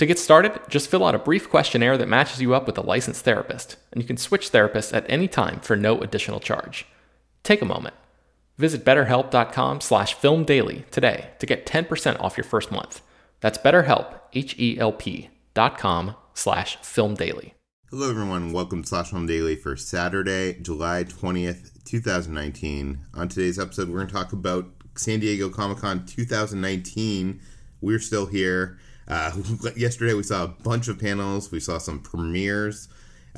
To get started, just fill out a brief questionnaire that matches you up with a licensed therapist, and you can switch therapists at any time for no additional charge. Take a moment. Visit betterhelp.com slash filmdaily today to get 10% off your first month. That's betterhelp, H-E-L-P dot com slash filmdaily. Hello everyone, welcome to Slash Film Daily for Saturday, July 20th, 2019. On today's episode, we're going to talk about San Diego Comic-Con 2019. We're still here. Uh, yesterday we saw a bunch of panels. We saw some premieres.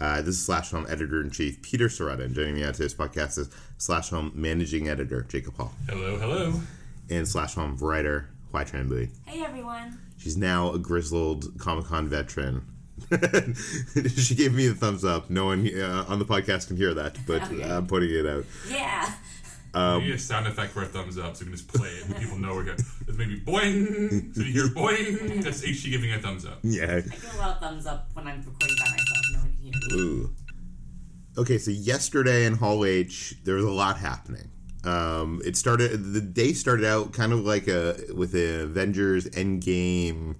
Uh, this is Slash Film Editor in Chief Peter Sciretta, and joining me on today's podcast is Slash Film Managing Editor Jacob Hall. Hello, hello. And Slash Film Writer Hoai-Tran Bui. Hey everyone. She's now a grizzled Comic Con veteran. she gave me the thumbs up. No one uh, on the podcast can hear that, but okay. I'm putting it out. Yeah. Um, we need a sound effect for a thumbs up so we can just play it and people know we're good. It's maybe boing, so you hear boing. That's HT giving a thumbs up. Yeah. I give a lot of thumbs up when I'm recording by myself. No one can hear me. Ooh. Okay, so yesterday in Hall H, there was a lot happening. Um, it started. The day started out kind of like a with the Avengers Endgame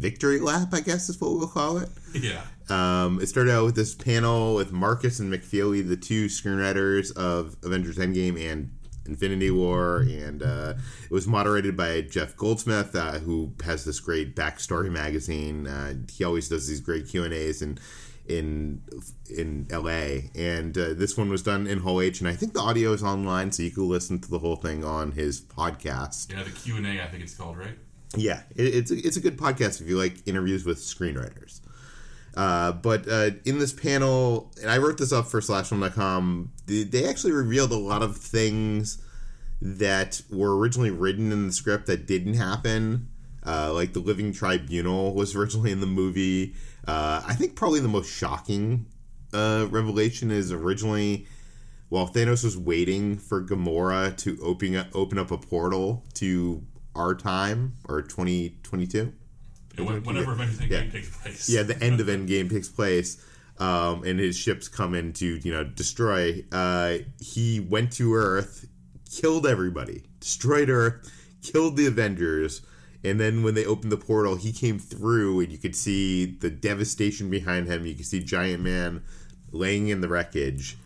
victory lap, I guess is what we'll call it. Yeah. Um, it started out with this panel with Markus and McFeely, the two screenwriters of Avengers Endgame and Infinity War, and uh, it was moderated by Jeff Goldsmith, uh, who has this great backstory magazine. Uh, he always does these great Q and A's and in in LA, and uh, this one was done in Hall H, and I think the audio is online, so you can listen to the whole thing on his podcast. Yeah, the Q and A, I think it's called, right? Yeah, it, it's a, it's a good podcast if you like interviews with screenwriters. Uh, but uh, in this panel, and I wrote this up for slashfilm.com, they, actually revealed a lot of things that were originally written in the script that didn't happen. Uh, like the Living Tribunal was originally in the movie. Uh, I think probably the most shocking uh, revelation is originally while Thanos was waiting for Gamora to open up, open up a portal to our time or 2022 whenever Avengers Endgame yeah. takes place. Yeah, the end of Endgame takes place, um, and his ships come in to you know destroy. Uh, he went to Earth, killed everybody, destroyed Earth, killed the Avengers, and then when they opened the portal, he came through, and you could see the devastation behind him. You could see Giant Man laying in the wreckage.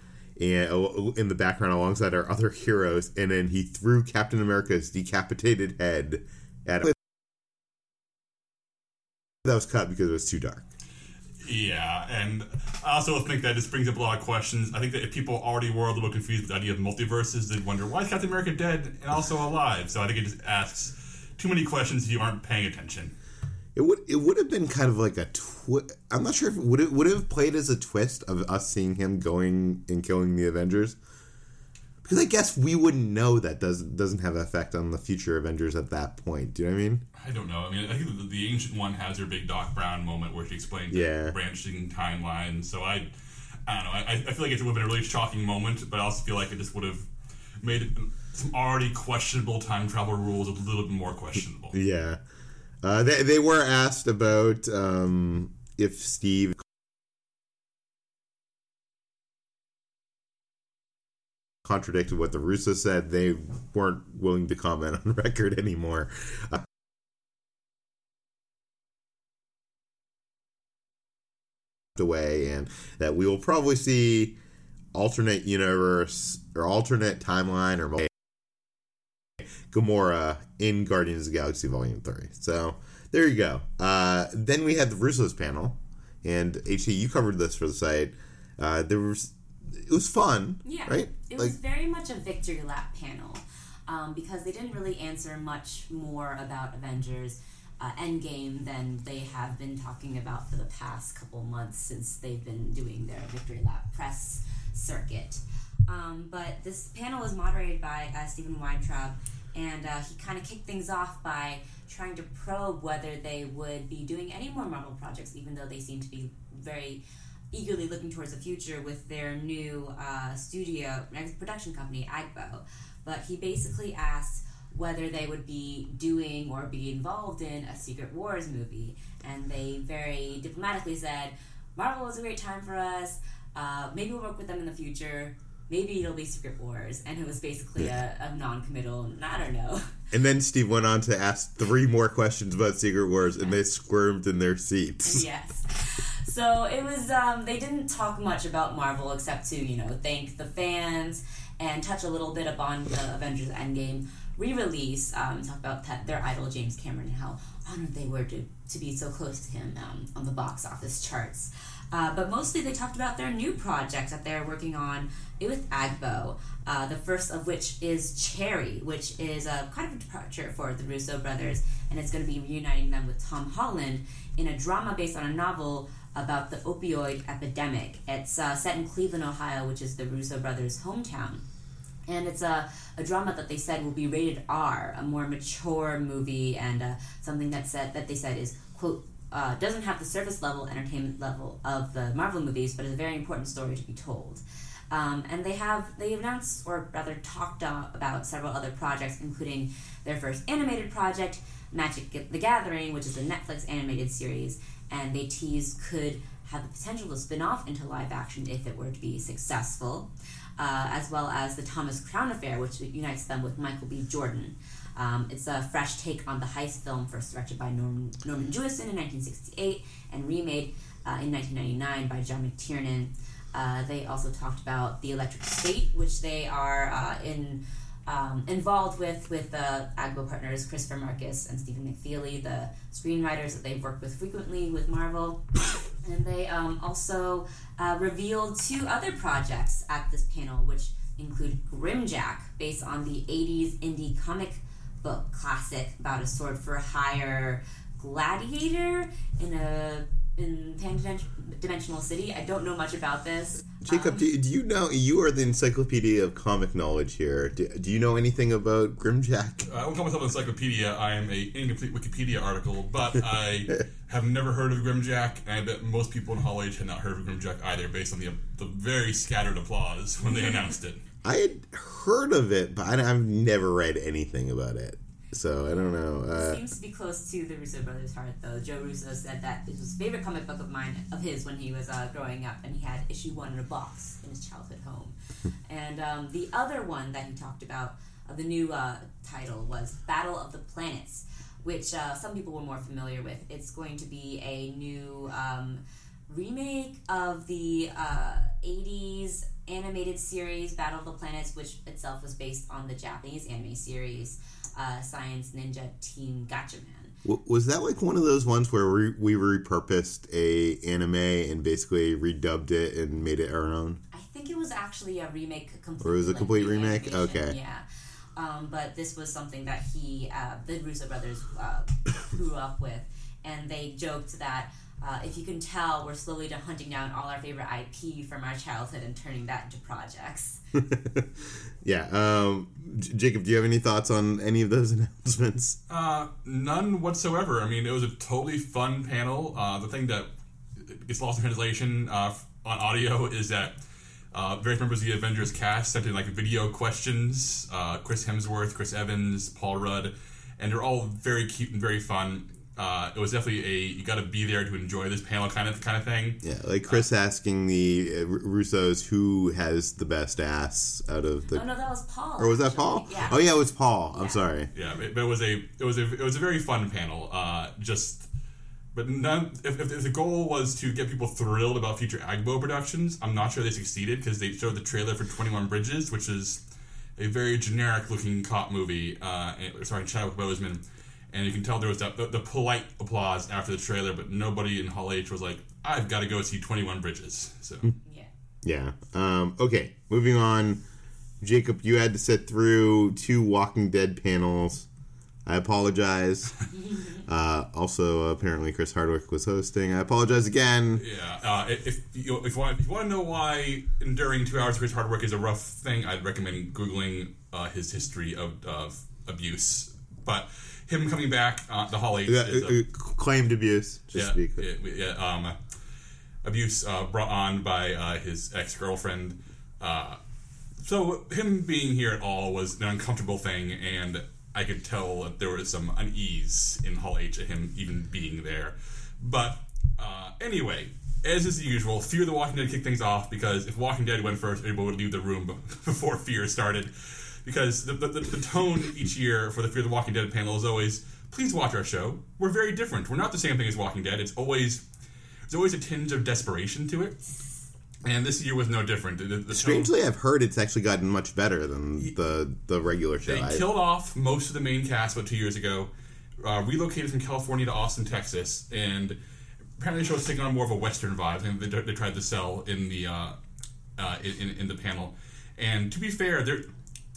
And uh, in the background, alongside our other heroes, and then he threw Captain America's decapitated head at him that was cut because it was too dark. Yeah, and I also think that this brings up a lot of questions. I think that if people already were a little confused with the idea of multiverses, they'd wonder why is Captain America dead and also alive. So I think it just asks too many questions if you aren't paying attention. It would it would have been kind of like a twi- I'm not sure if it would it would have played as a twist of us seeing him going and killing the Avengers. Because I guess we wouldn't know that doesn't doesn't have effect on the future Avengers at that point. Do you know what I mean? I don't know. I mean, I think the, the ancient one has her big Doc Brown moment where she explains Yeah. the branching timelines. So I, I don't know. I, I feel like it would have been a really shocking moment, but I also feel like it just would have made some already questionable time travel rules a little bit more questionable. Yeah. Uh, they they were asked about um, if Steve contradicted what the Russo said. They weren't willing to comment on record anymore. Uh, away and that we will probably see alternate universe or alternate timeline or Gamora in Guardians of the Galaxy Volume 3. So there you go. Uh, then we had the Russo's panel, and HT, you covered this for the site. Uh, there was it was fun, Yeah, right? it like was very much a victory lap panel um, because they didn't really answer much more about Avengers uh, Endgame than they have been talking about for the past couple months since they've been doing their victory lap press circuit. Um, but this panel was moderated by uh, Steven Weintraub, and uh, he kind of kicked things off by trying to probe whether they would be doing any more Marvel projects, even though they seem to be very eagerly looking towards the future with their new uh, studio production company, Agbo. But he basically asked whether they would be doing or be involved in a Secret Wars movie, and they very diplomatically said, "Marvel was a great time for us. Uh, maybe we'll work with them in the future." Maybe it'll be Secret Wars, and it was basically a, a non-committal. I don't know. and then Steve went on to ask three more questions about Secret Wars, and they squirmed in their seats. yes. So it was. Um, they didn't talk much about Marvel except to you know thank the fans and touch a little bit upon the Avengers Endgame re-release. Um, talk about their idol James Cameron and how honored they were to to be so close to him um, on the box office charts. Uh, but mostly they talked about their new projects that they're working on with Agbo. Uh, the first of which is Cherry, which is a kind of a departure for the Russo brothers, and it's going to be reuniting them with Tom Holland in a drama based on a novel about the opioid epidemic. It's uh, set in Cleveland, Ohio, which is the Russo brothers' hometown. And it's a, a drama that they said will be rated R, a more mature movie, and uh, something that said that they said is quote uh, doesn't have the surface level entertainment level of the Marvel movies, but is a very important story to be told. Um, and they have they announced or rather talked about several other projects, including their first animated project, Magic the Gathering, which is a Netflix animated series, and they tease could have the potential to spin off into live action if it were to be successful, uh, as well as the Thomas Crown Affair, which unites them with Michael B. Jordan. Um, it's a fresh take on the heist film first directed by Norman, Norman Jewison in 1968 and remade uh, in 1999 by John McTiernan. Uh, they also talked about the Electric State, which they are uh, in um, involved with with the Agbo partners Christopher Markus and Stephen McFeely, the screenwriters that they've worked with frequently with Marvel. And they um, also uh, revealed two other projects at this panel, which include Grimjack, based on the 80s indie comic book classic about a sword for hire gladiator in a in pan-dimensional city. I don't know much about this. Jacob, Um, do, do you know you are the encyclopedia of comic knowledge here? Do, do you know anything about Grimjack? I won't call myself an encyclopedia. I am a incomplete Wikipedia article, but I have never heard of Grimjack, and I bet most people in Hall H had not heard of Grimjack either, based on the the very scattered applause when they announced it. I had heard of it, but I, I've never read anything about it, so I don't know. Uh, seems to be close to the Russo brothers' heart, though. Joe Russo said that it was his favorite comic book of mine, of his, when he was uh, growing up, and he had issue one in a box in his childhood home. and um, the other one that he talked about, uh, the new uh, title, was Battle of the Planets, which uh, some people were more familiar with. It's going to be a new um, remake of the uh, 80s animated series Battle of the Planets, which itself was based on the Japanese anime series uh, Science Ninja Team Gatchaman. W- was that like one of those ones where we, we repurposed a anime and basically redubbed it and made it our own? I think it was actually a remake. Completely, Or it was a like, complete remake? animation, Okay. Yeah. Um, but this was something that he, uh, the Russo brothers, uh, grew up with, and they joked that uh, if you can tell, we're slowly hunting down all our favorite IP from our childhood and turning that into projects. Yeah. Um, J- Jacob, do you have any thoughts on any of those announcements? Uh, none whatsoever. I mean, it was a totally fun panel. Uh, the thing that gets lost in translation uh, on audio is that uh, various members of the Avengers cast sent in like video questions. Uh, Chris Hemsworth, Chris Evans, Paul Rudd, and they're all very cute and very fun. Uh, it was definitely a you got to be there to enjoy this panel kind of kind of thing. Yeah, like Chris asking the uh, Russos who has the best ass out of the. Oh no, that was Paul. Or was that actually. Paul? Yeah. Oh yeah, it was Paul. I'm sorry. Yeah, it, but it was a it was a it was a very fun panel. Uh, just, but none. If, if the goal was to get people thrilled about future Agbo productions, I'm not sure they succeeded because they showed the trailer for Twenty One Bridges, which is a very generic looking cop movie. Uh, and- sorry, Chadwick Boseman, and you can tell there was that the, the polite applause after the trailer, but nobody in Hall H was like, "I've got to go see Twenty One Bridges." So. Yeah. Yeah. Um, okay, moving on. Jacob, you had to sit through two Walking Dead panels. I apologize. uh, also, apparently, Chris Hardwick was hosting. I apologize again. Yeah, uh, if you if you, want, if you want to know why enduring two hours of Chris Hardwick is a rough thing, I'd recommend googling uh, his history of, of abuse. But him coming back, uh, the Hall H, Uh, is uh, a- claimed abuse. Just yeah, to be clear. yeah, yeah, um, abuse uh, brought on by uh, his ex girlfriend. Uh, so him being here at all was an uncomfortable thing, and I could tell that there was some unease in Hall H at him even being there. But uh, anyway, as is usual, Fear the Walking Dead kicked things off because if Walking Dead went first, everybody would leave the room before Fear started. Because the, the, the, the tone each year for the Fear the Walking Dead panel is always, please watch our show. We're very different. We're not the same thing as Walking Dead. It's always there's always a tinge of desperation to it. And this year was no different. The, the tone- Strangely, I've heard it's actually gotten much better than the the regular show. They I- killed off most of the main cast about two years ago, uh, relocated from California to Austin, Texas, and apparently the show is taking on more of a Western vibe And they, they tried to sell in the uh, uh, in, in the panel. And to be fair, they're,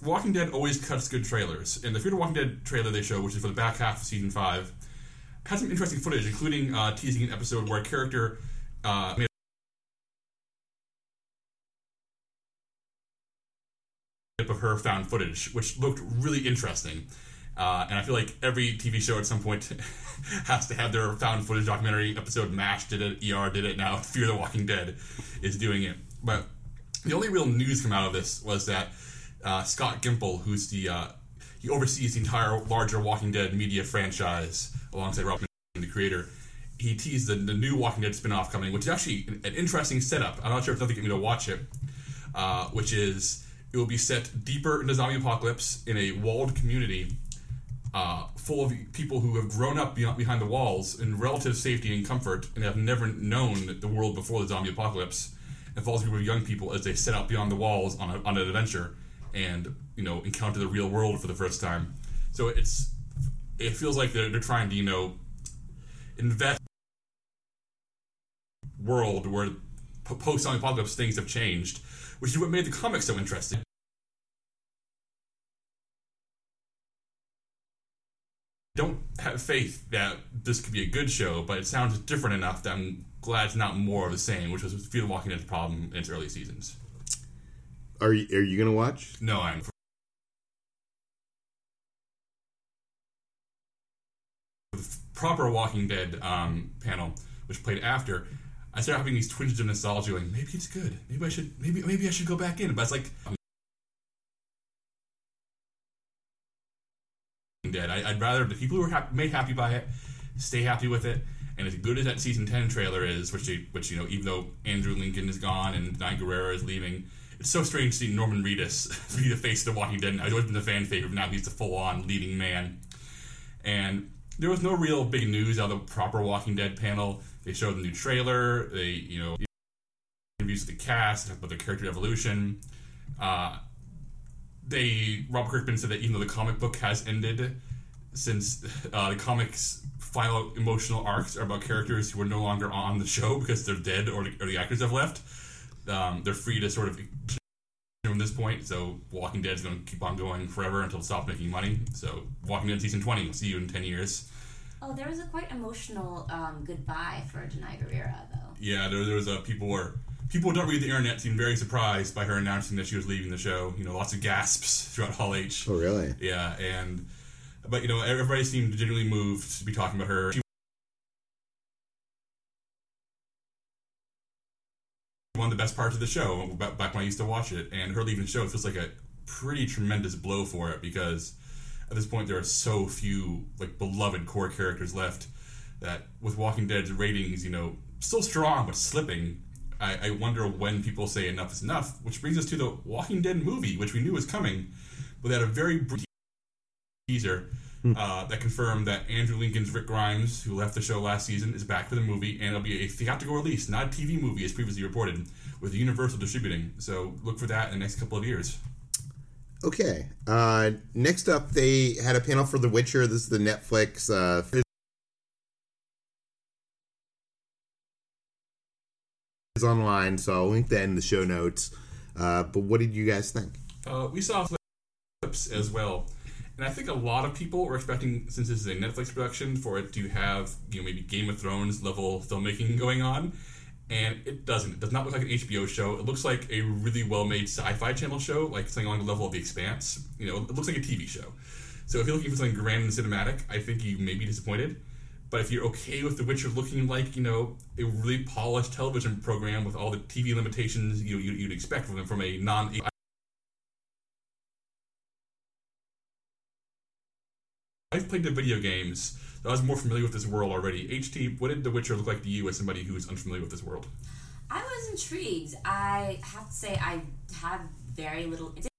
Walking Dead always cuts good trailers, and the Fear the Walking Dead trailer they show, which is for the back half of season five, had some interesting footage, including uh, teasing an episode where a character uh, made clip of her found footage, which looked really interesting. Uh, and I feel like every TV show at some point has to have their found footage documentary episode. MASH did it, ER did it, now Fear the Walking Dead is doing it. But the only real news come out of this was that uh, Scott Gimple, who's the uh, he oversees the entire larger Walking Dead media franchise alongside Rob, the creator. He teased the, the new Walking Dead spin-off coming, which is actually an, an interesting setup. I'm not sure if they'll get me to watch it, uh, which is it will be set deeper into zombie apocalypse in a walled community uh, full of people who have grown up behind the walls in relative safety and comfort and have never known the world before the zombie apocalypse. And follows a group of young people as they set out beyond the walls on, a, on an adventure and you know encounter the real world for the first time. So it's it feels like they're, they're trying to you know invest world where post zombie apocalypse things have changed, which is what made the comics so interesting. Don't have faith that this could be a good show, but it sounds different enough that I'm glad it's not more of the same, which was Fear the Walking Dead's problem in its early seasons. Are you, are you gonna watch? No, I'm the proper Walking Dead um, panel, which played after. I started having these twinges of nostalgia, like maybe it's good. Maybe I should. Maybe maybe I should go back in. But it's like Dead. I, I'd rather the people who were hap- made happy by it stay happy with it. And as good as that season ten trailer is, which they, which you know, even though Andrew Lincoln is gone and Diane Guerrero is leaving, it's so strange to see Norman Reedus be the face of The Walking Dead. I've always been a fan favorite. But now he's the full-on leading man. And there was no real big news out of the proper Walking Dead panel. They showed the new trailer. They, you know, interviews with the cast about their character evolution. Uh, they Rob Kirkman said that even though the comic book has ended, since uh, the comics' final emotional arcs are about characters who are no longer on the show because they're dead or the, or the actors have left. Um, they're free to sort of from this point. So Walking Dead is going to keep on going forever until it stops making money. So Walking Dead season twenty. We'll see you in ten years. Oh, there was a quite emotional um, goodbye for Danai Gurira, though. Yeah, there, there was a people were people who don't read the internet seemed very surprised by her announcing that she was leaving the show. You know, lots of gasps throughout Hall H. Oh, really? Yeah, and but you know everybody seemed genuinely moved to be talking about her. She one of the best parts of the show back when I used to watch it, and her leaving the show feels like a pretty tremendous blow for it because at this point there are so few like beloved core characters left that with Walking Dead's ratings, you know, still strong but slipping. I, I wonder when people say enough is enough, which brings us to the Walking Dead movie, which we knew was coming, but they had a very brief teaser uh, that confirmed that Andrew Lincoln's Rick Grimes, who left the show last season, is back for the movie, and it'll be a theatrical release, not a TV movie as previously reported, with Universal distributing. So look for that in the next couple of years. Okay. Uh, next up, they had a panel for The Witcher. This is the Netflix. Uh, is online, so I'll link that in the show notes. Uh, but what did you guys think? Uh, we saw clips as well, and I think a lot of people were expecting, since this is a Netflix production, for it to have you know maybe Game of Thrones level filmmaking going on, and it doesn't. It does not look like an HBO show. It looks like a really well made sci-fi channel show, like something along the level of The Expanse. You know, it looks like a TV show. So if you're looking for something grand and cinematic, I think you may be disappointed. But if you're okay with The Witcher looking like you know a really polished television program with all the TV limitations you you you'd expect from from a non Played the video games, so I was more familiar with this world already. HT, what did The Witcher look like to you as somebody who is unfamiliar with this world? I was intrigued. I have to say, I had very little. It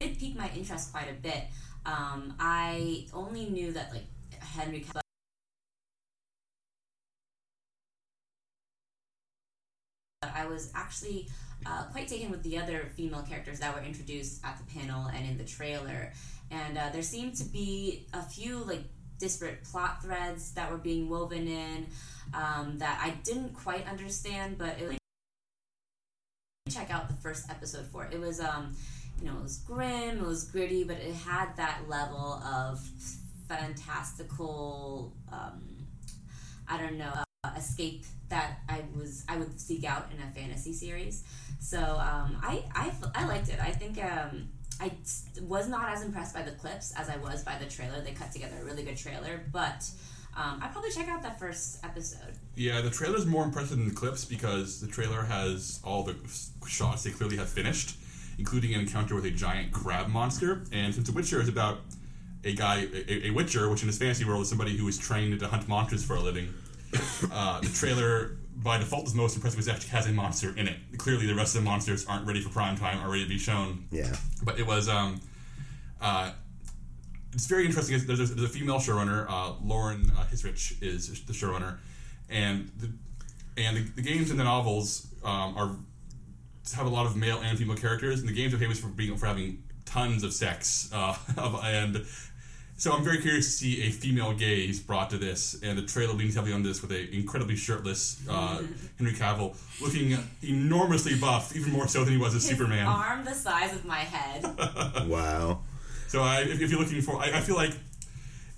did pique my interest quite a bit. Um, I only knew that like Henry I was actually uh, quite taken with the other female characters that were introduced at the panel and in the trailer. And uh, there seemed to be a few like disparate plot threads that were being woven in um, that I didn't quite understand, but it, like, check out the first episode for it. Was um, you know, it was grim, it was gritty, but it had that level of fantastical, um, I don't know, escape that I was I would seek out in a fantasy series. So um, I, I I liked it. I think um, I was not as impressed by the clips as I was by the trailer. They cut together a really good trailer, but. Um, I'd probably check out that first episode. Yeah, the trailer's more impressive than the clips because the trailer has all the shots they clearly have finished, including an encounter with a giant crab monster. And since The Witcher is about a guy, a, a witcher, which in his fantasy world is somebody who is trained to hunt monsters for a living, uh, the trailer by default is most impressive because it actually has a monster in it. Clearly, the rest of the monsters aren't ready for prime time, are ready to be shown. Yeah. But it was, um, uh, it's very interesting. There's a, there's a female showrunner, uh, Lauren uh, Hissrich is the showrunner, and the, and the, the games and the novels um, are have a lot of male and female characters, and the games are famous for being for having tons of sex, uh, and so I'm very curious to see a female gaze brought to this, and the trailer leans heavily on this with a incredibly shirtless uh, Henry Cavill, looking enormously buff, even more so than he was as His Superman. arm the size of my head. Wow. So I, if, if you're looking for, I, I feel like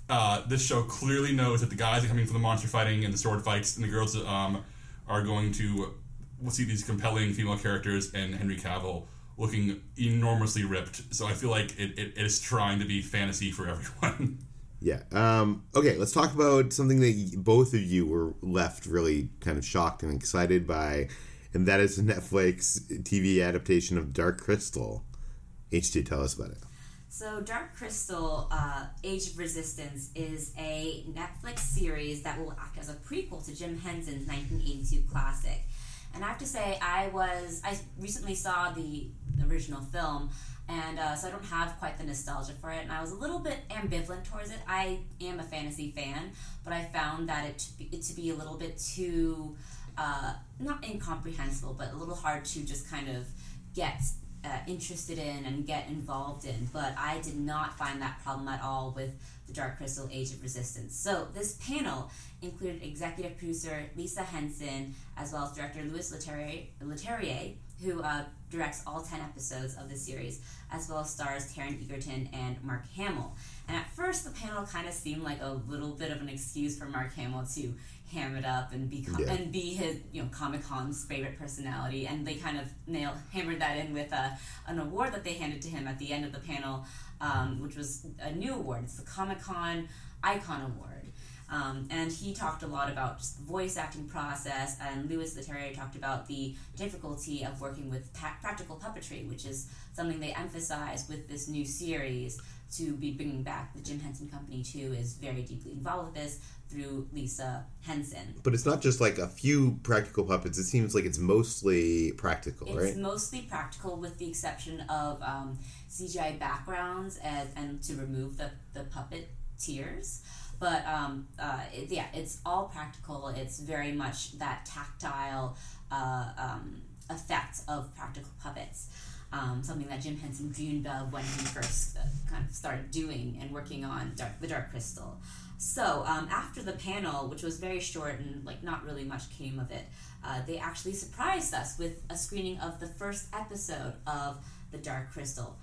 uh, this show clearly knows that the guys are coming for the monster fighting and the sword fights, and the girls um, are going to we'll see these compelling female characters and Henry Cavill looking enormously ripped. So I feel like it, it, it is trying to be fantasy for everyone. Yeah. Um, okay, let's talk about something that both of you were left really kind of shocked and excited by, and that is the Netflix TV adaptation of Dark Crystal. HT, tell us about it. So, Dark Crystal uh, Age of Resistance is a Netflix series that will act as a prequel to Jim Henson's 1982 classic. And I have to say, I was I recently saw the original film, and uh, so I don't have quite the nostalgia for it. And I was a little bit ambivalent towards it. I am a fantasy fan, but I found that it to be, it to be a little bit too uh, not incomprehensible, but a little hard to just kind of get uh, interested in and get involved in, but I did not find that problem at all with the Dark Crystal Age of Resistance. So this panel included executive producer Lisa Henson, as well as director Louis Leterrier, Leterrier who uh, directs all 10 episodes of the series, as well as stars Taron Egerton and Mark Hamill. And at first, the panel kind of seemed like a little bit of an excuse for Mark Hamill to ham it up and be Yeah. and be his you know Comic Con's favorite personality, and they kind of nailed hammered that in with a, an award that they handed to him at the end of the panel, um, which was a new award. It's the Comic Con Icon Award. Um, and he talked a lot about just the voice acting process, and Louis Leterrier talked about the difficulty of working with pa- practical puppetry, which is something they emphasize with this new series to be bringing back. The Jim Henson Company, too, is very deeply involved with this through Lisa Henson. But it's not just like a few practical puppets. It seems like it's mostly practical, It's right? It's mostly practical, with the exception of um, CGI backgrounds and, and to remove the, the puppet tears. But um, uh, it, yeah, it's all practical. It's very much that tactile uh, um, effect of practical puppets. Um, something that Jim Henson dreamed of when he first uh, kind of started doing and working on Dark, the Dark Crystal. So um, after the panel, which was very short and like not really much came of it, uh, they actually surprised us with a screening of the first episode of the Dark Crystal,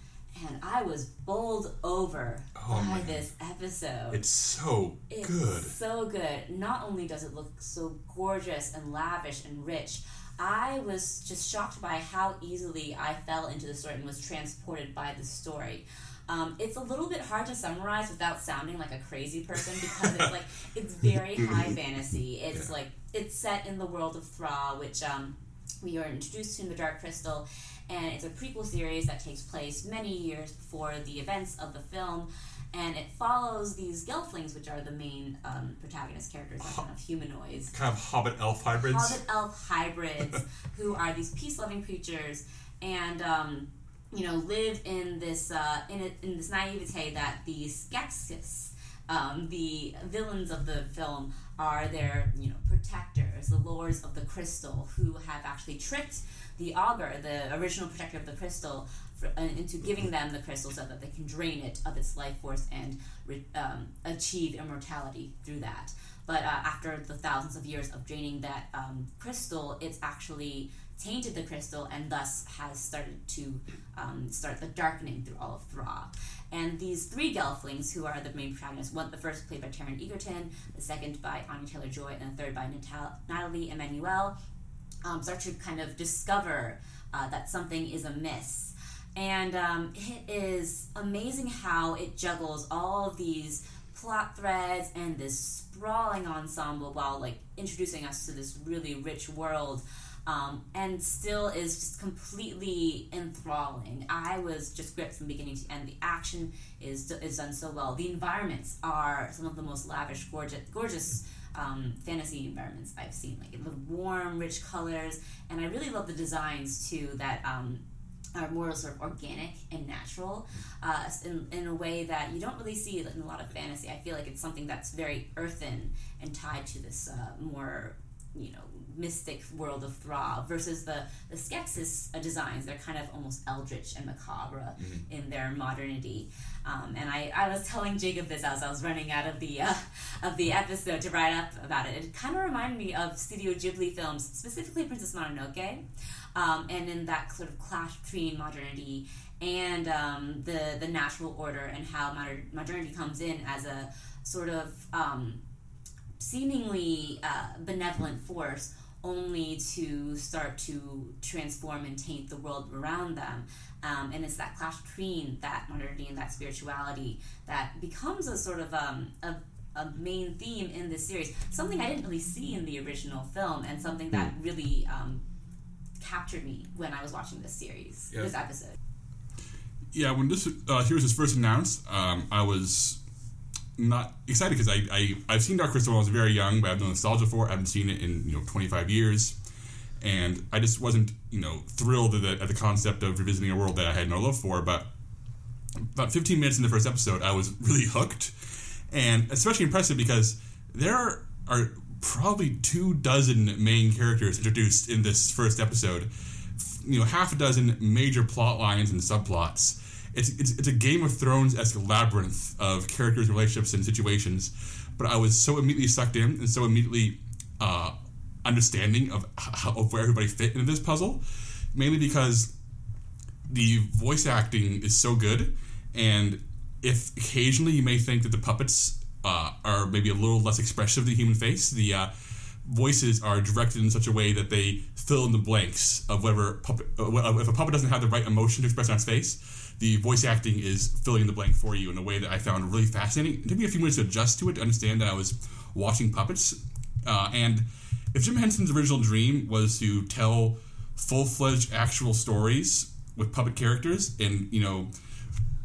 and I was bowled over Oh, by man. this episode. It's so It's good. so good. Not only does it look so gorgeous and lavish and rich, I was just shocked by how easily I fell into the story and was transported by the story. Um, it's a little bit hard to summarize without sounding like a crazy person because it's like it's very high fantasy. It's like it's set in the world of Thra, which um, we are introduced to in the Dark Crystal, and it's a prequel series that takes place many years before the events of the film. And it follows these Gelflings, which are the main um, protagonist characters, are kind of humanoids Kind of hobbit elf hybrids. hobbit elf hybrids who are these peace loving creatures and um, you know live in this uh, in, a, in this naivete that the Skeksis um, the villains of the film are their you know protectors the lords of the crystal who have actually tricked the Aughra the original protector of the crystal for, uh, into giving them the crystal so that they can drain it of its life force and re- um, achieve immortality through that. But uh, after the thousands of years of draining that um, crystal, it's actually tainted the crystal and thus has started to um, start the darkening through all of Thra. And these three Gelflings, who are the main protagonists, one the first played by Taron Egerton, the second by Anya Taylor Joy, and the third by Natal- Nathalie Emmanuel, um, start to kind of discover uh, that something is amiss. And um, it is amazing how it juggles all of these plot threads and this sprawling ensemble while like introducing us to this really rich world um, and still is just completely enthralling. I was just gripped from beginning to end. The action is is done so well. The environments are some of the most lavish, gorgeous, gorgeous um, fantasy environments I've seen. Like the warm, rich colors, and I really love the designs too. That um, are more sort of organic and natural uh, in, in a way that you don't really see in a lot of fantasy. I feel like it's something that's very earthen and tied to this uh, more, you know, mystic world of Thra versus the, the Skeksis uh, designs. They're kind of almost eldritch and macabre in their modernity. Um, and I, I was telling Jacob this as I was running out of the uh, of the episode to write up about it. It kind of reminded me of Studio Ghibli films, specifically Princess Mononoke um, and in that sort of clash between modernity and um, the the natural order, and how moder- modernity comes in as a sort of um, seemingly uh, benevolent force, only to start to transform and taint the world around them. Um, and it's that clash between that modernity and that spirituality that becomes a sort of um, a a main theme in this series. Something I didn't really see in the original film, and something that really um, captured me when I was watching this series, Yeah. this episode. yeah, when this uh, series was first announced, um, I was not excited because I, I I've seen Dark Crystal when I was very young, but I have no nostalgia for it. I haven't seen it in you know 25 years, and I just wasn't you know thrilled at the, at the concept of revisiting a world that I had no love for. But about 15 minutes in the first episode, I was really hooked, and especially impressive because there are, are probably two dozen main characters introduced in this first episode you know half a dozen major plot lines and subplots. It's, it's, it's a Game of Thrones esque labyrinth of characters, relationships, and situations. But I was so immediately sucked in and so immediately uh, understanding of, how, of where everybody fit into this puzzle, mainly because the voice acting is so good, and if occasionally you may think that the puppets uh, are maybe a little less expressive than human face, the uh, voices are directed in such a way that they fill in the blanks of whatever puppet. Uh, if a puppet doesn't have the right emotion to express on its face, the voice acting is filling in the blank for you in a way that I found really fascinating. It took me a few minutes to adjust to it to understand that I was watching puppets. Uh, and if Jim Henson's original dream was to tell full fledged actual stories with puppet characters and, you know,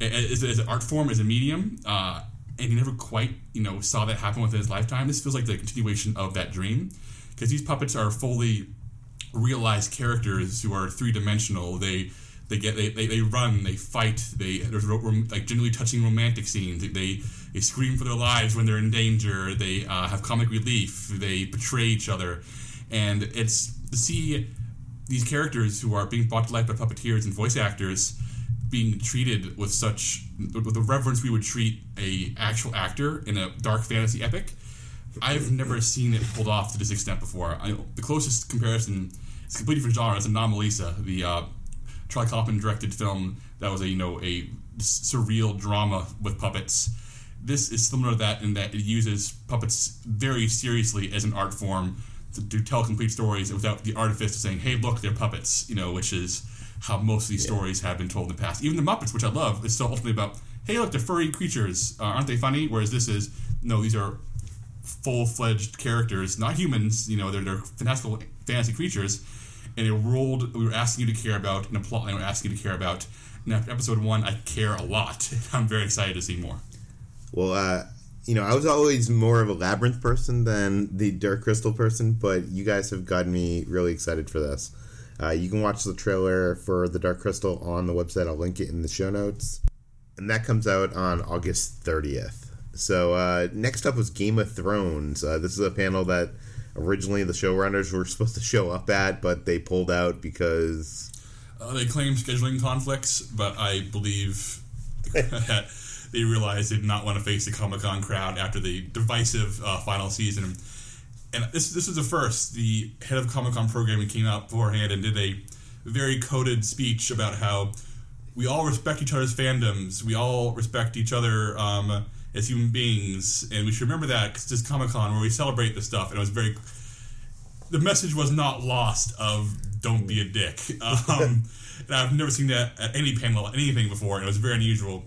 as, as an art form, as a medium, uh, and he never quite, you know, saw that happen within his lifetime, this feels like the continuation of that dream. Because these puppets are fully realized characters who are three dimensional. They they get they, they, they run, they fight, they there's rom- like genuinely touching romantic scenes. They they scream for their lives when they're in danger. They uh, have comic relief. They betray each other, and it's to see these characters who are being brought to life by puppeteers and voice actors being treated with such with the reverence we would treat a actual actor in a dark fantasy epic. I've never seen it pulled off to this extent before. I, the closest comparison is completely different genre. It's Anomalisa, the uh, Charlie Kaufman directed film that was a you know a surreal drama with puppets. This is similar to that in that it uses puppets very seriously as an art form to, to tell complete stories without the artifice of saying, "Hey, look, they're puppets," you know, which is how most of these yeah. stories have been told in the past. Even the Muppets, which I love, is still ultimately about, "Hey, look, they're furry creatures. Uh, aren't they funny?" Whereas this is, no, these are full-fledged characters, not humans. You know, they're, they're fantastical fantasy creatures, and a world we were asking you to care about, and a plot line we are asking you to care about. And after episode one, I care a lot. I'm very excited to see more. Well, uh, you know, I was always more of a labyrinth person than the Dark Crystal person, but you guys have gotten me really excited for this. Uh, you can watch the trailer for the Dark Crystal on the website. I'll link it in the show notes. And that comes out on August 30th. So uh, next up was Game of Thrones. Uh, this is a panel that originally the showrunners were supposed to show up at, but they pulled out because uh, they claim scheduling conflicts. But I believe that they realized they did not want to face the Comic Con crowd after the divisive uh, final season. And this this is the first. The head of Comic Con programming came out beforehand and did a very coded speech about how we all respect each other's fandoms. We all respect each other. Um, as human beings, and we should remember that because it's Comic Con where we celebrate this stuff, and it was very. The message was not lost of "Don't be a dick," um, and I've never seen that at any panel, anything before, and it was very unusual.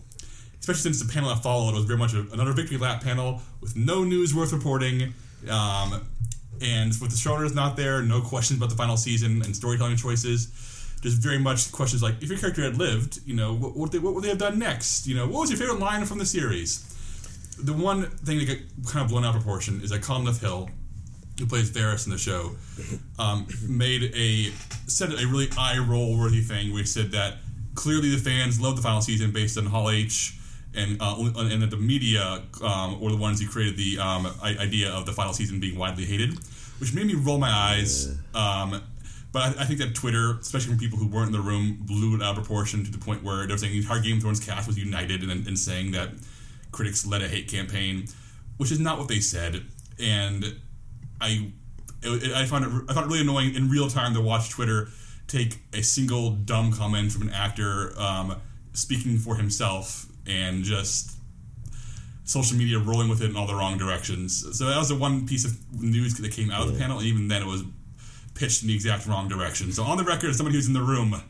Especially since the panel that followed was very much a, another victory lap panel with no news worth reporting, um, and with the showrunners not there, no questions about the final season and storytelling choices just very much questions like if your character had lived, you know, what, what, they, what would they have done next? You know, what was your favorite line from the series? the one thing that got kind of blown out of proportion is that Conleth Hill, who plays Varys in the show, um, made a said a really eye roll worthy thing he said that clearly the fans love the final season based on Hall H and uh, and that the media um, were the ones who created the um, idea of the final season being widely hated, which made me roll my eyes. Um, but I, I, think that Twitter, especially from people who weren't in the room, blew it out of proportion to the point where they were saying the entire Game of Thrones cast was united in, in saying that critics led a hate campaign, which is not what they said. And I, it, I found it I found it really annoying in real time to watch Twitter take a single dumb comment from an actor um, speaking for himself and just social media rolling with it in all the wrong directions. So that was the one piece of news that came out of the panel, and even then it was pitched in the exact wrong direction. So on the record, as somebody who's in the room,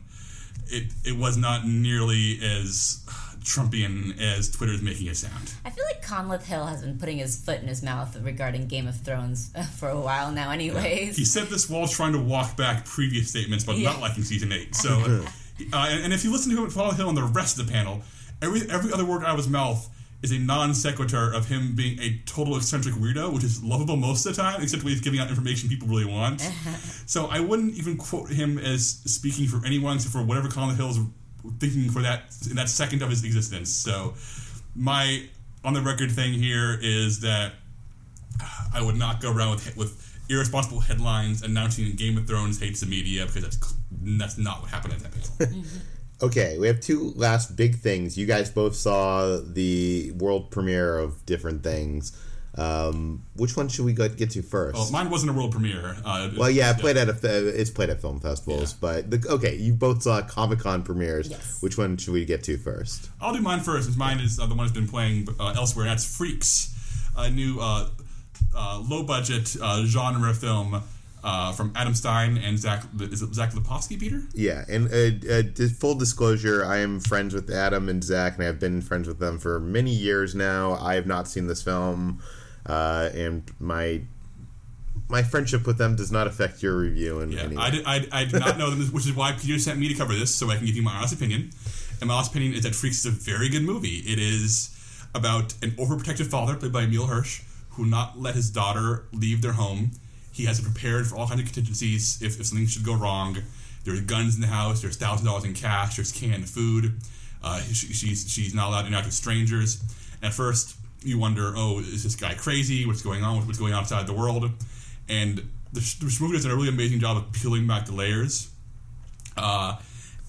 it it was not nearly as Trumpian as Twitter is making it sound. I feel like Conleth Hill has been putting his foot in his mouth regarding Game of Thrones for a while now, anyways. Yeah. He said this while trying to walk back previous statements about yeah. not liking season eight. So, uh, and, and, if you listen to him follow Hill on the rest of the panel, every every other word out of his mouth is a non sequitur of him being a total eccentric weirdo, which is lovable most of the time, except when he's giving out information people really want. so I wouldn't even quote him as speaking for anyone except for whatever Conleth Hill's thinking for that in that second of his existence. So my on the record thing here is that I would not go around with with irresponsible headlines announcing Game of Thrones hates the media because that's that's not what happened at that panel. Okay, we have two last big things. You guys both saw the world premiere of different things. Um, which one should we go get to first? well, mine wasn't a world premiere. Uh, Well, yeah, it played at a, it's played at film festivals, Yeah. but the, okay, you both saw Comic Con premieres. Yes. Which one should we get to first? I'll do mine first, since mine is uh, the one that's been playing uh, elsewhere, and that's Freaks, a new uh, uh, low budget uh, genre film uh, from Adam Stein and Zach. Is it Zach Lipovsky, Peter? Yeah, and uh, uh, full disclosure, I am friends with Adam and Zach, and I've been friends with them for many years now. I have not seen this film, uh, and my my friendship with them does not affect your review in Yeah, any way. I did, I, I did not know them, which is why Peter sent me to cover this, so I can give you my honest opinion. And my honest opinion is that Freaks is a very good movie. It is about an overprotective father, played by Emile Hirsch, who not let his daughter leave their home. He has it prepared for all kinds of contingencies if, if something should go wrong. There's guns in the house. There's thousand dollars in cash. There's canned food. Uh, she, she's she's not allowed to interact with strangers. And at first, you wonder, oh, is this guy crazy? What's going on? What's going on outside the world? And this, this movie does a really amazing job of peeling back the layers. Uh,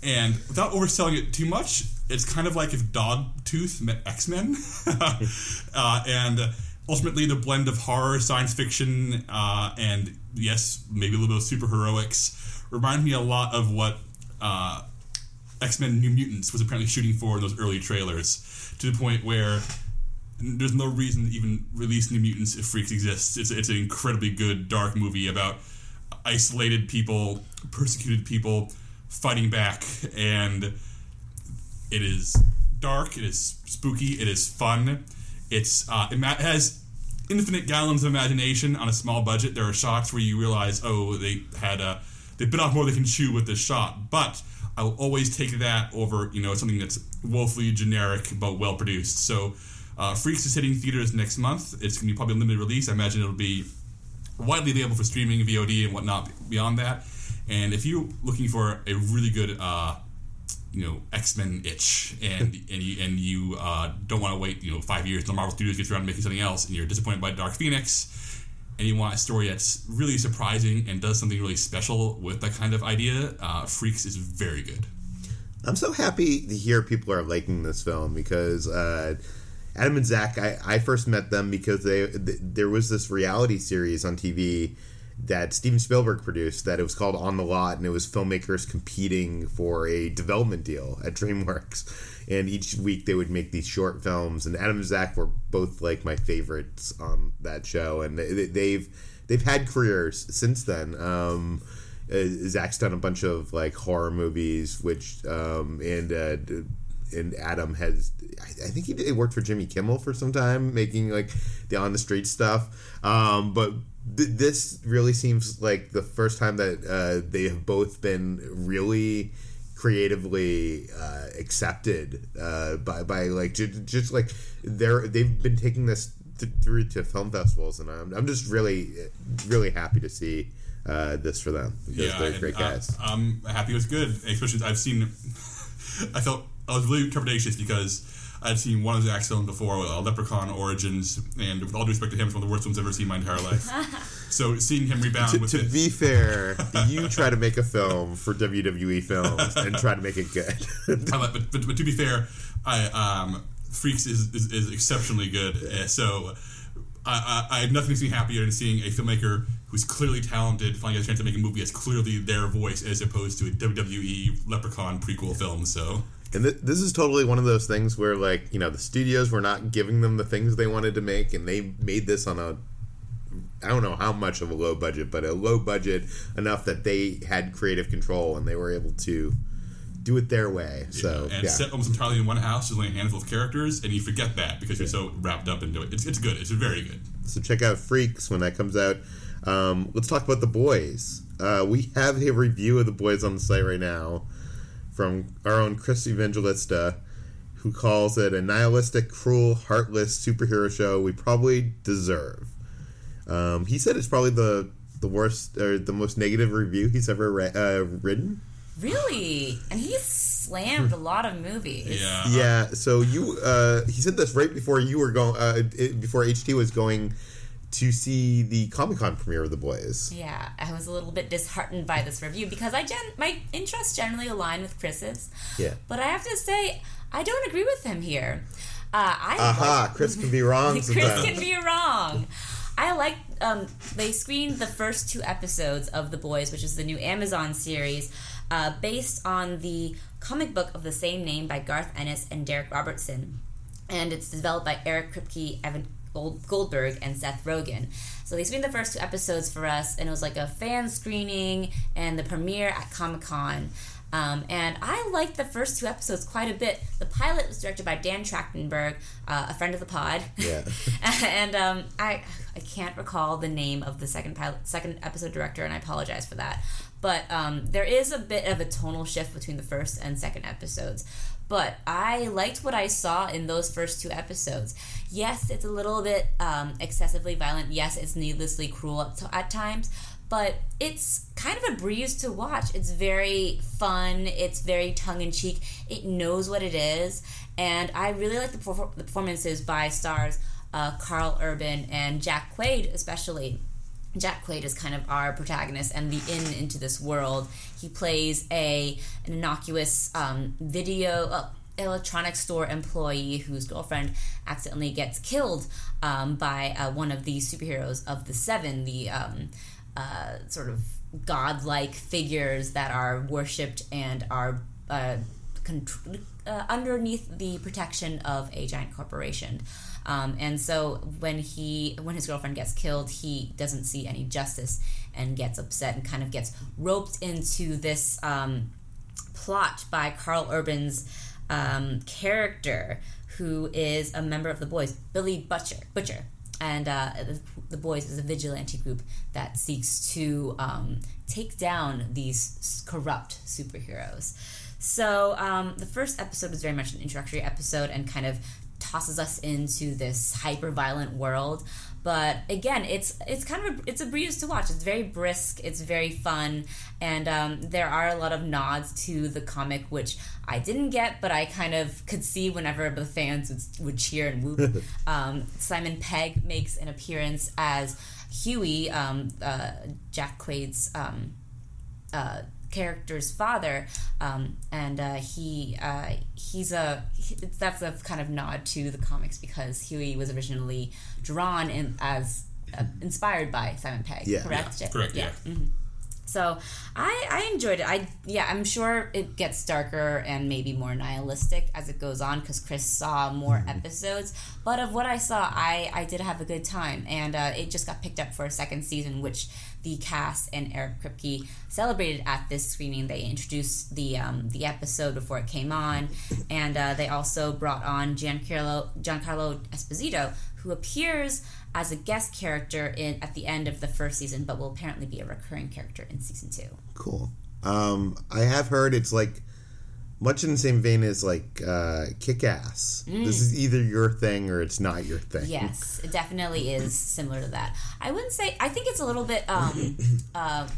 and without overselling it too much, it's kind of like if Dogtooth met X Men. uh, and ultimately, the blend of horror, science fiction, uh, and yes, maybe a little bit of superheroics reminds me a lot of what uh, X Men New Mutants was apparently shooting for in those early trailers, to the point where there's no reason to even release New Mutants if Freaks exists. It's, it's an incredibly good, dark movie about isolated people, persecuted people fighting back, and it is dark, it is spooky, it is fun. It's uh, it has infinite gallons of imagination on a small budget. There are shots where you realize, oh, they had a they bit off more than they can chew with this shot, but I will always take that over, you know, something that's woefully generic but well produced. So, uh, Freaks is hitting theaters next month. It's going to be probably a limited release. I imagine it'll be widely available for streaming, VOD, and whatnot beyond that. And if you're looking for a really good, uh, you know, X Men itch, and and you and you uh, don't want to wait, you know, five years until Marvel Studios gets around to making something else, and you're disappointed by Dark Phoenix, and you want a story that's really surprising and does something really special with that kind of idea, uh, Freaks is very good. I'm so happy to hear people are liking this film because uh, Adam and Zach, I, I first met them because they th- there was this reality series on TV that Steven Spielberg produced that it was called On the Lot, and it was filmmakers competing for a development deal at DreamWorks. And each week they would make these short films, and Adam and Zach were both like my favorites on that show, and they, they've they've had careers since then. Um, uh, Zach's done a bunch of like horror movies, which um, and uh, and Adam has. I, I think he did, worked for Jimmy Kimmel for some time, making like the on the street stuff. Um, but th- this really seems like the first time that uh, they have both been really creatively uh, accepted uh, by by like ju- just like they're they've been taking this th- through to film festivals, and I'm I'm just really really happy to see uh, this for them because they're great uh, guys. I'm happy it was good, especially I've seen. I felt I was really trepidatious because I'd seen one of Zach's films before, uh, Leprechaun Origins, and with all due respect to him, it's one of the worst films I've ever seen in my entire life. so seeing him rebound to, with to this, be fair, you try to make a film for WWE films and try to make it good. But, but, but to be fair, I um, Freaks is, is, is exceptionally good. Uh, so I, I, I nothing makes me happier than seeing a filmmaker who's clearly talented finally get a chance to make a movie that's clearly their voice as opposed to a WWE Leprechaun prequel film. So And th- this is totally one of those things where, like, you know, the studios were not giving them the things they wanted to make, and they made this on a, I don't know how much of a low budget, but a low budget enough that they had creative control and they were able to do it their way. So, and yeah. set almost entirely in one house, there's only a handful of characters, and you forget that because you're so wrapped up into it. It's, it's good. It's very good. So check out Freaks when that comes out. Um, let's talk about the boys. Uh, we have a review of the boys on the site right now from our own Chris Evangelista, who calls it a nihilistic, cruel, heartless superhero show we probably deserve. Um, he said it's probably the the worst or the most negative review he's ever re- uh, written. Really? And he's slammed a lot of movies. Yeah. Yeah. So you, uh, he said this right before you were going, uh, it- before HT was going to see the Comic Con premiere of The Boys. Yeah, I was a little bit disheartened by this review because I gen- my interests generally align with Chris's. Yeah. But I have to say, I don't agree with him here. Uh, I Aha, Chris can be wrong Chris can be wrong. I like um, they screened the first two episodes of The Boys, which is the new Amazon series, uh, based on the comic book of the same name by Garth Ennis and Darick Robertson, and it's developed by Eric Kripke, Evan Goldberg, and Seth Rogen. So they screened the first two episodes for us, and it was like a fan screening and the premiere at Comic Con. Um, and I liked the first two episodes quite a bit. The pilot was directed by Dan Trachtenberg, uh, a friend of the pod. Yeah. and um, I I can't recall the name of the second pilot, second episode director, and I apologize for that. But um, there is a bit of a tonal shift between the first and second episodes. But I liked what I saw in those first two episodes. Yes, it's a little bit um, excessively violent. Yes, it's needlessly cruel at, times. But it's kind of a breeze to watch. It's very fun. It's very tongue in cheek. It knows what it is, and I really like the performances by stars uh, Karl Urban and Jack Quaid, especially. Jack Quaid is kind of our protagonist and the in into this world. He plays a an innocuous um, video uh, store employee whose girlfriend accidentally gets killed um, by uh, one of the superheroes of the Seven, the um, uh, sort of godlike figures that are worshipped and are uh, uh, underneath the protection of a giant corporation. Um, and so when he when his girlfriend gets killed, he doesn't see any justice and gets upset and kind of gets roped into this um, plot by Karl Urban's um, character, who is a member of the Boys, Billy Butcher. Butcher. And uh, the, Boys is a vigilante group that seeks to um, take down these corrupt superheroes. So um, the first episode was very much an introductory episode and kind of tosses us into this hyper violent world. But again, it's it's kind of a, it's a breeze to watch. It's very brisk. It's very fun, and um, there are a lot of nods to the comic, which I didn't get, but I kind of could see whenever the fans would, would cheer and whoop. um, Simon Pegg makes an appearance as Huey, um, uh, Jack Quaid's um, uh, character's father, um, and uh, he uh, he's a he, that's a kind of nod to the comics because Huey was originally drawn in as uh, inspired by Simon Pegg. Yeah. correct. Yeah, correct, yeah. So I, I enjoyed it. I yeah, I'm sure it gets darker and maybe more nihilistic as it goes on because Chris saw more episodes. But of what I saw, I I did have a good time, and uh, it just got picked up for a second season, which the cast and Eric Kripke celebrated at this screening. They introduced the um, the episode before it came on, and uh, they also brought on Giancarlo Giancarlo Esposito, who appears as a guest character in at the end of the first season, but will apparently be a recurring character in season two. Cool. Um, I have heard it's like much in the same vein as like uh, Kick Ass. This is either your thing or it's not your thing. Yes, it definitely is similar to that. I wouldn't say. I think it's a little bit. Um, uh,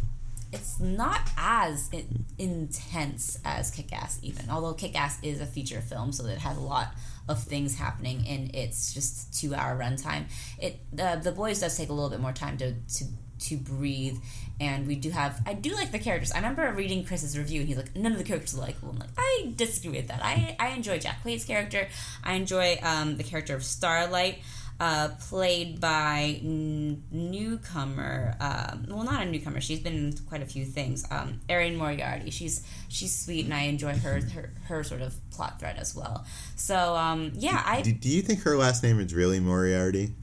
it's not as in, intense as Kick Ass, even. Although Kick Ass is a feature film, so it has a lot of things happening in its just two hour runtime. It uh, the boys does take a little bit more time to to to breathe and we do have I do like the characters. I remember reading Chris's review and he's like, none of the characters are likable. I'm like, I disagree with that. I, I enjoy Jack Quaid's character. I enjoy um, the character of Starlight, uh, played by n- newcomer. Um, well, not a newcomer. She's been in quite a few things. Um, Erin Moriarty. She's she's sweet, and I enjoy her her, her sort of plot thread as well. So um, yeah, I Do, do you think her last name is really Moriarty?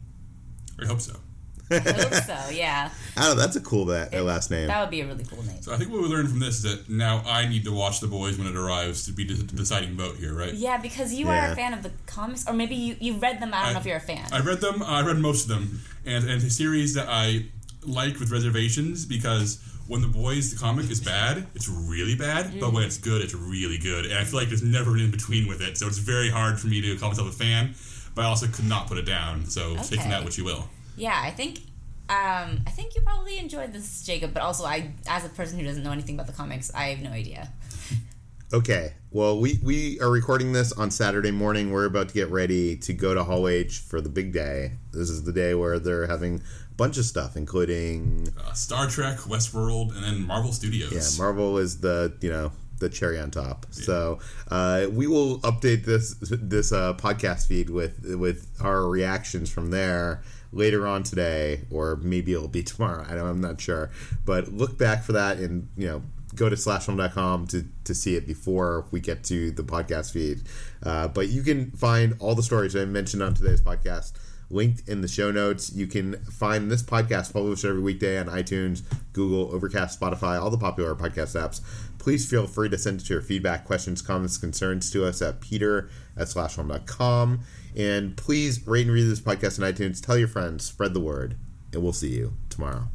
I hope so. Hope so. Yeah, I don't know. That's a cool that, last name. that would be a really cool name. So I think what we learned from this is that now I need to watch The Boys when it arrives to be the deciding vote here, right? Yeah, because you are a fan of the comics, or maybe you you read them. I don't know if you're a fan. I read them. I read most of them, and and it's a series that I like with reservations because when the boys the comic is bad, it's really bad. But mm. when it's good, it's really good, and I feel like there's never an in between with it. So it's very hard for me to call myself a fan, but I also could not put it down. So take from that what you will. Yeah, I think um, I think you probably enjoyed this, Jacob. But also, I, as a person who doesn't know anything about the comics, I have no idea. Okay. Well, we, we are recording this on Saturday morning. We're about to get ready to go to Hall H for the big day. This is the day where they're having a bunch of stuff, including Uh, Star Trek, Westworld, and then Marvel Studios. yeah, Marvel is the you know the cherry on top. So uh, we will update this this uh, podcast feed with with our reactions from there later on today, or maybe it'll be tomorrow. I don't, I'm not sure, but look back for that and you know go to slashfilm.com to to see it before we get to the podcast feed. Uh, but you can find all the stories I mentioned on today's podcast linked in the show notes. You can find this podcast published every weekday on iTunes, Google, Overcast, Spotify, all the popular podcast apps. Please feel free to send your feedback, questions, comments, concerns to us at peter at slashfilm.com. And please rate and review this podcast on iTunes. Tell your friends, spread the word, and we'll see you tomorrow.